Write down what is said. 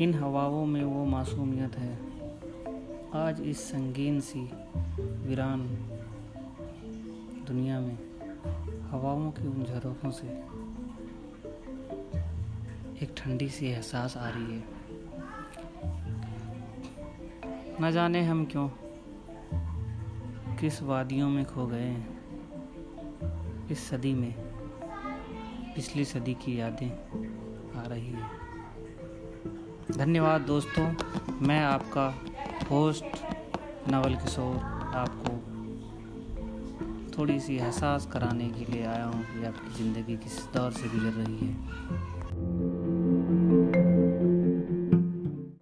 इन हवाओं में वो मासूमियत है। आज इस संगीन सी, वीरान दुनिया में हवाओं की उन झरोखों से एक ठंडी सी एहसास आ रही है। न जाने हम क्यों किस वादियों में खो गए हैं। इस सदी में, पिछली सदी की यादें आ रही है। धन्यवाद दोस्तों, मैं आपका होस्ट नवल किशोर आपको थोड़ी सी एहसास कराने के लिए आया हूँ कि आपकी ज़िंदगी किस दौर से गुजर रही है।